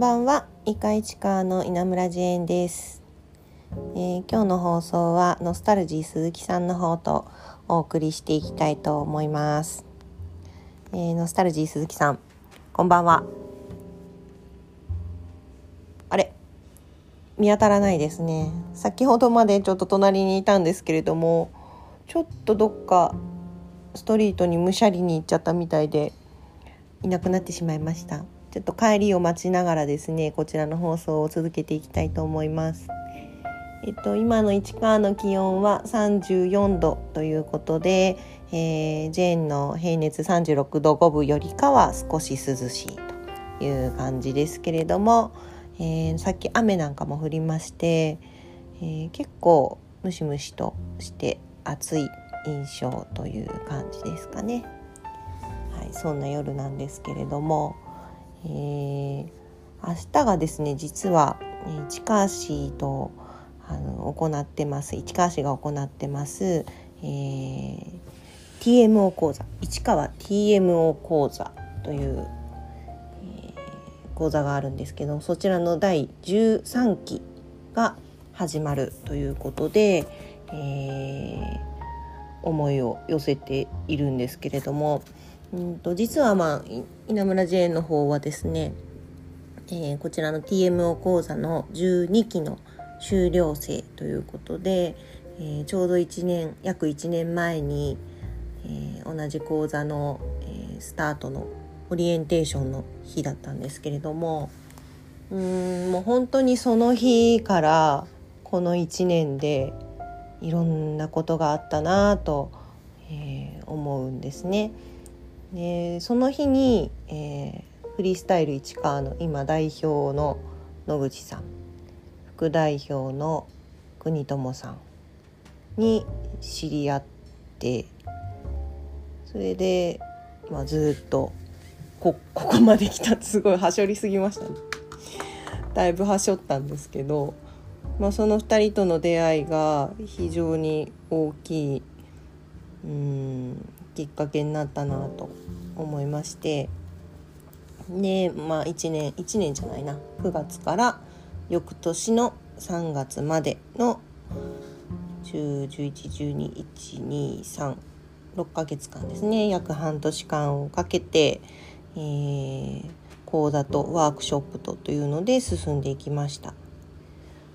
んばんは、イカイチカの稲村ジェーンです、えー今日の放送はノスタルジー鈴木さんの方とお送りしていきたいと思います、えーノスタルジー鈴木さん、こんばんは。あれ？見当たらないですね。先ほどまでちょっと隣にいたんですけれどもちょっとどっかストリートにむしゃりに行っちゃったみたいでいなくなってしまいました。ちょっと帰りを待ちながらですねこちらの放送を続けていきたいと思いますえっと今の市川の気温は34度ということで、えージェーンの平熱36度5分よりかは少し涼しいという感じですけれども、えーさっき雨なんかも降りまして、えー結構ムシムシとして暑い印象という感じですかね。はい、そんな夜なんですけれども、えー明日がですね実は市川市とあの行ってます。市川市が行ってます、えー TMO 講座。市川 TMO 講座という、えー講座があるんですけどそちらの第13期が始まるということで、えー思いを寄せているんですけれどもうんと実はまあ稲村ジェーンの方はですね、えーこちらの TMO 講座の12期の修了生ということで、えーちょうど1年約1年前に、えー同じ講座の、えースタートのオリエンテーションの日だったんですけれどもうんもう本当にその日からこの1年でいろんなことがあったなぁと、えー思うんですね。でその日に、えーフリースタイル市川の今代表の野口さん副代表の国友さんに知り合ってそれで、まあ、ずっとこここまで来たすごいはしょりすぎましたね。だいぶはしょったんですけど、まあ、その2人との出会いが非常に大きいうんきっかけになったなと思いまして。でまあ1年1年じゃないな。9月から翌年の3月までの1011121236ヶ月間ですね。約半年間をかけて、えー講座とワークショップとというので進んでいきました。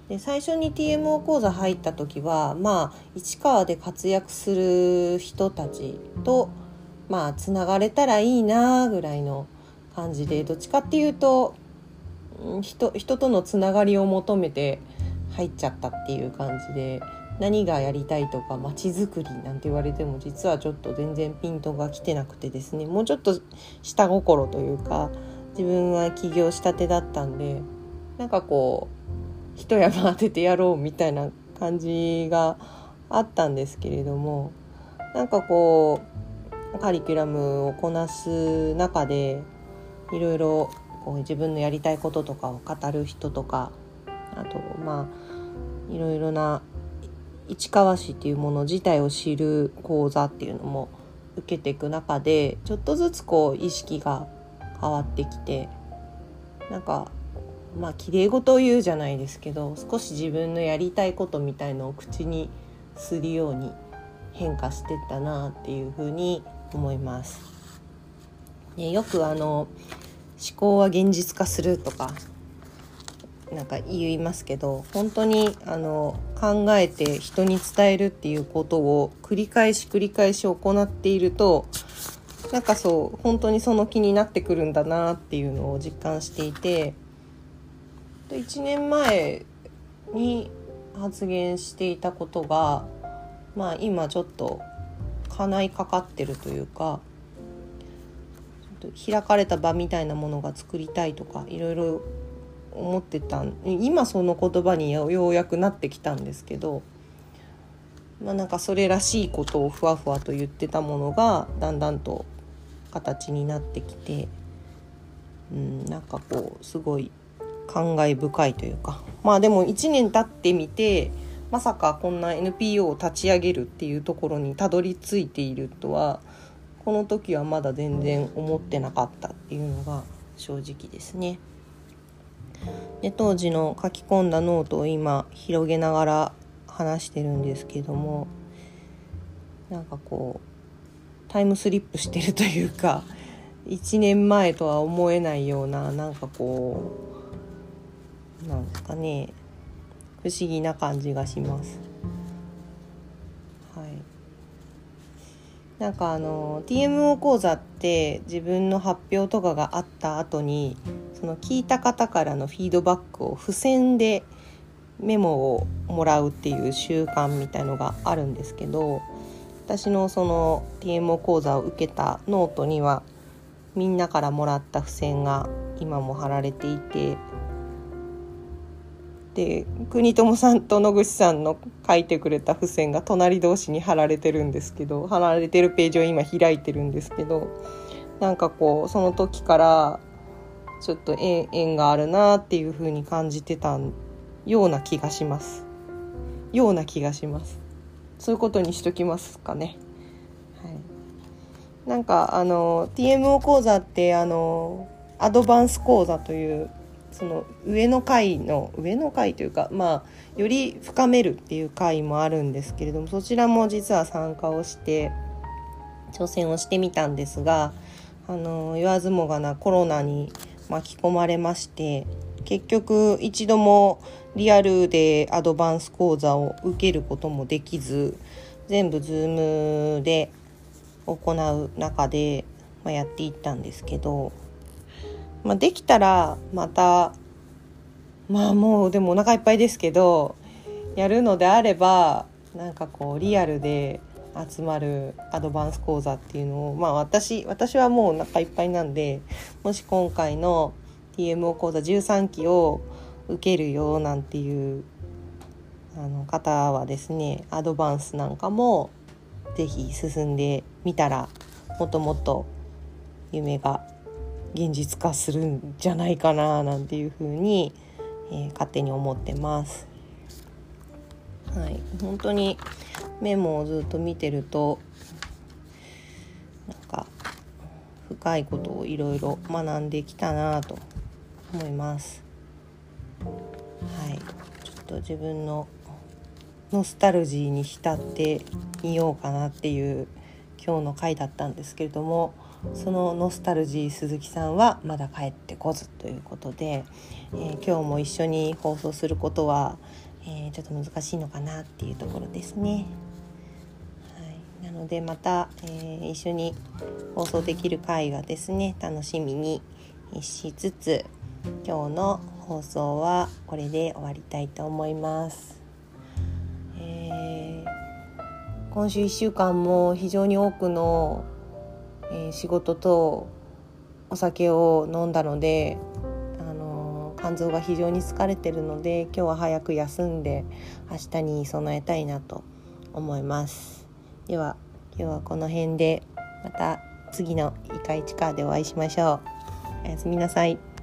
で最初に TMO 講座入った時はまあ市川で活躍する人たちとまあつながれたらいいなぐらいの感じでどっちかっていうと人人とのつながりを求めて入っちゃったっていう感じで何がやりたいとか街づくりなんて言われても実はちょっと全然ピントが来てなくてですねもうちょっと下心というか自分は起業したてだったんでなんかこう一山当ててやろうみたいな感じがあったんですけれどもなんかこうカリキュラムをこなす中でいろいろ自分のやりたいこととかを語る人とかあとまあいろいろな市川市っていうもの自体を知る講座っていうのも受けていく中でちょっとずつこう意識が変わってきてなんかまあ綺麗事を言うじゃないですけど少し自分のやりたいことみたいのを口にするように変化してったなっていうふうに思います。ね、よくあの思考は現実化するとかなんか言いますけど本当にあの考えて人に伝えるっていうことを繰り返し繰り返し行っているとなんかそう本当にその気になってくるんだなっていうのを実感していてで1年前に発言していたことがまあ今ちょっと叶いかかってるというか開かれた場みたいなものが作りたいとかいろいろ思ってた今その言葉にようやくなってきたんですけどまあなんかそれらしいことをふわふわと言ってたものがだんだんと形になってきて、うん、なんかこうすごい感慨深いというかまあでも1年経ってみてまさかこんな NPO を立ち上げるっていうところにたどり着いているとはこの時はまだ全然思ってなかったっていうのが正直ですね。で当時の書き込んだノートを今広げながら話してるんですけどもなんかこうタイムスリップしてるというか1年前とは思えないようななんかこうなんですかね不思議な感じがします。はいなんかあの TMO 講座って自分の発表とかがあった後にその聞いた方からのフィードバックを付箋でメモをもらうっていう習慣みたいのがあるんですけど私のその TMO 講座を受けたノートにはみんなからもらった付箋が今も貼られていてで国友さんと野口さんの書いてくれた付箋が隣同士に貼られてるんですけど貼られてるページを今開いてるんですけどなんかこうその時からちょっと縁縁があるなっていう風に感じてたような気がします。ような気がします。そういうことにしときますかね。はい。なんかあの TMO 講座ってあのアドバンス講座というその上の階の上の階というかまあより深めるっていう階もあるんですけれどもそちらも実は参加をして挑戦をしてみたんですがあの言わずもがなコロナに巻き込まれまして結局一度もリアルでアドバンス講座を受けることもできず全部 Zoom で行う中で、まあ、やっていったんですけどまあ、できたらまたまあもうでもお腹いっぱいですけどやるのであればなんかこうリアルで集まるアドバンス講座っていうのをまあ私私はもうお腹いっぱいなんでもし今回の TMO 講座13期を受けるよなんていうあの方はですねアドバンスなんかも是非進んでみたらもっともっと夢が現実化するんじゃないかななんていうふうに、えー、勝手に思ってます。はい、本当にメモをずっと見てるとなんか深いことをいろいろ学んできたなと思います。はい、ちょっと自分のノスタルジーに浸ってみようかなっていう今日の回だったんですけれどもそのノスタルジー鈴木さんはまだ帰ってこずということで、えー、今日も一緒に放送することは、えー、ちょっと難しいのかなっていうところですね。はい、なのでまた、えー、一緒に放送できる回がですね楽しみにしつつ今日の放送はこれで終わりたいと思います。えー、今週1週間も非常に多くのえー、仕事とお酒を飲んだので、あのー、肝臓が非常に疲れてるので今日は早く休んで明日に備えたいなと思いますでは今日はこの辺でまた次の「イカイチカ」でお会いしましょうおやすみなさい。